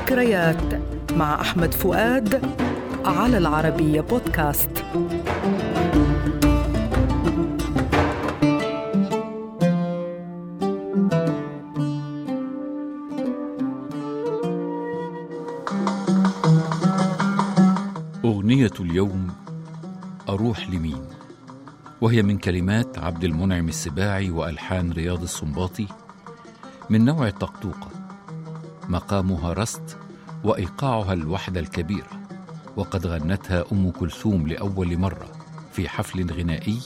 ذكريات مع أحمد فؤاد على العربية بودكاست. أغنية اليوم أروح لمين؟ وهي من كلمات عبد المنعم السباعي وألحان رياض السنباطي من نوع الطقطوقة. مقامها رست وإيقاعها الوحدة الكبيرة وقد غنتها أم كلثوم لأول مرة في حفل غنائي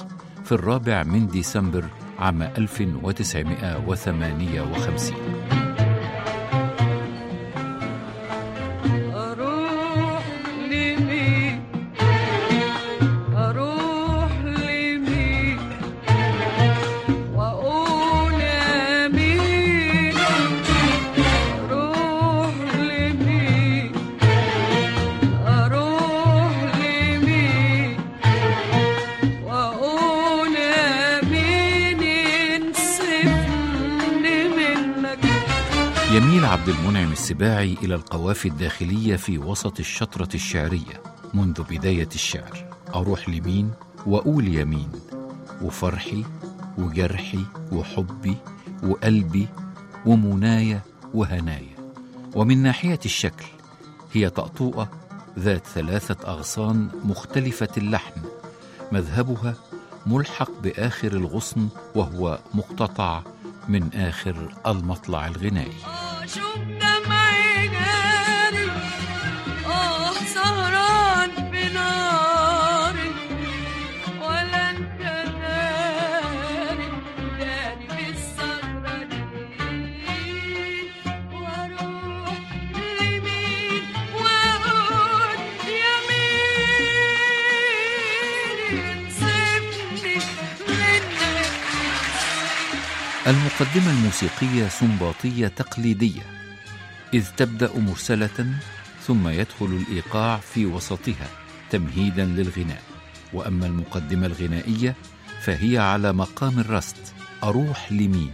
في الرابع من ديسمبر عام 1958 يميل عبد المنعم السباعي إلى القوافي الداخلية في وسط الشطرة الشعرية منذ بداية الشعر. أروح لمين وأقول يمين وفرحي وجرحي وحبي وقلبي ومنايا وهنايا. ومن ناحية الشكل هي طأطوئة ذات ثلاثة أغصان مختلفة اللحن. مذهبها ملحق بآخر الغصن وهو مقتطع من آخر المطلع الغنائي. شوف المقدمة الموسيقية سنباطية تقليدية إذ تبدأ مرسلة ثم يدخل الإيقاع في وسطها تمهيدا للغناء وأما المقدمة الغنائية فهي على مقام الرست أروح لمين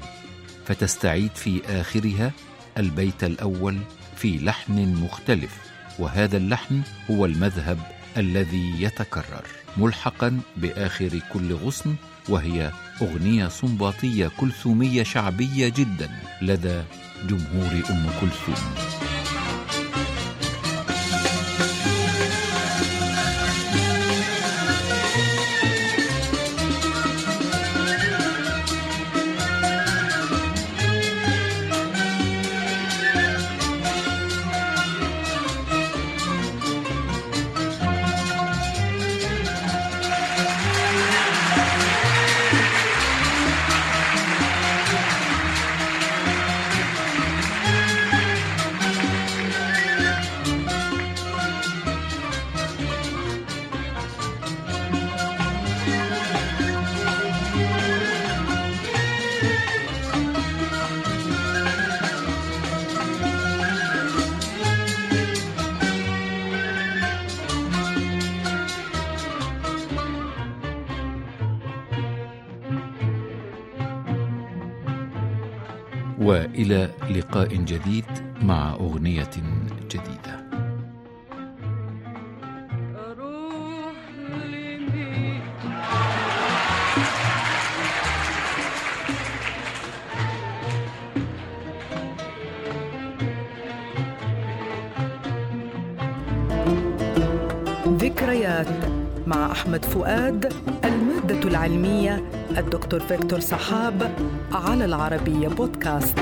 فتستعيد في آخرها البيت الأول في لحن مختلف وهذا اللحن هو المذهب الذي يتكرر ملحقا بآخر كل غصن وهي أغنية صنباطية كلثومية شعبية جدا لدى جمهور أم كلثوم. وإلى لقاء جديد مع أغنية جديدة. ذكريات مع أحمد فؤاد المادة العلمية الدكتور فيكتور صحاب على العربية بودكاست.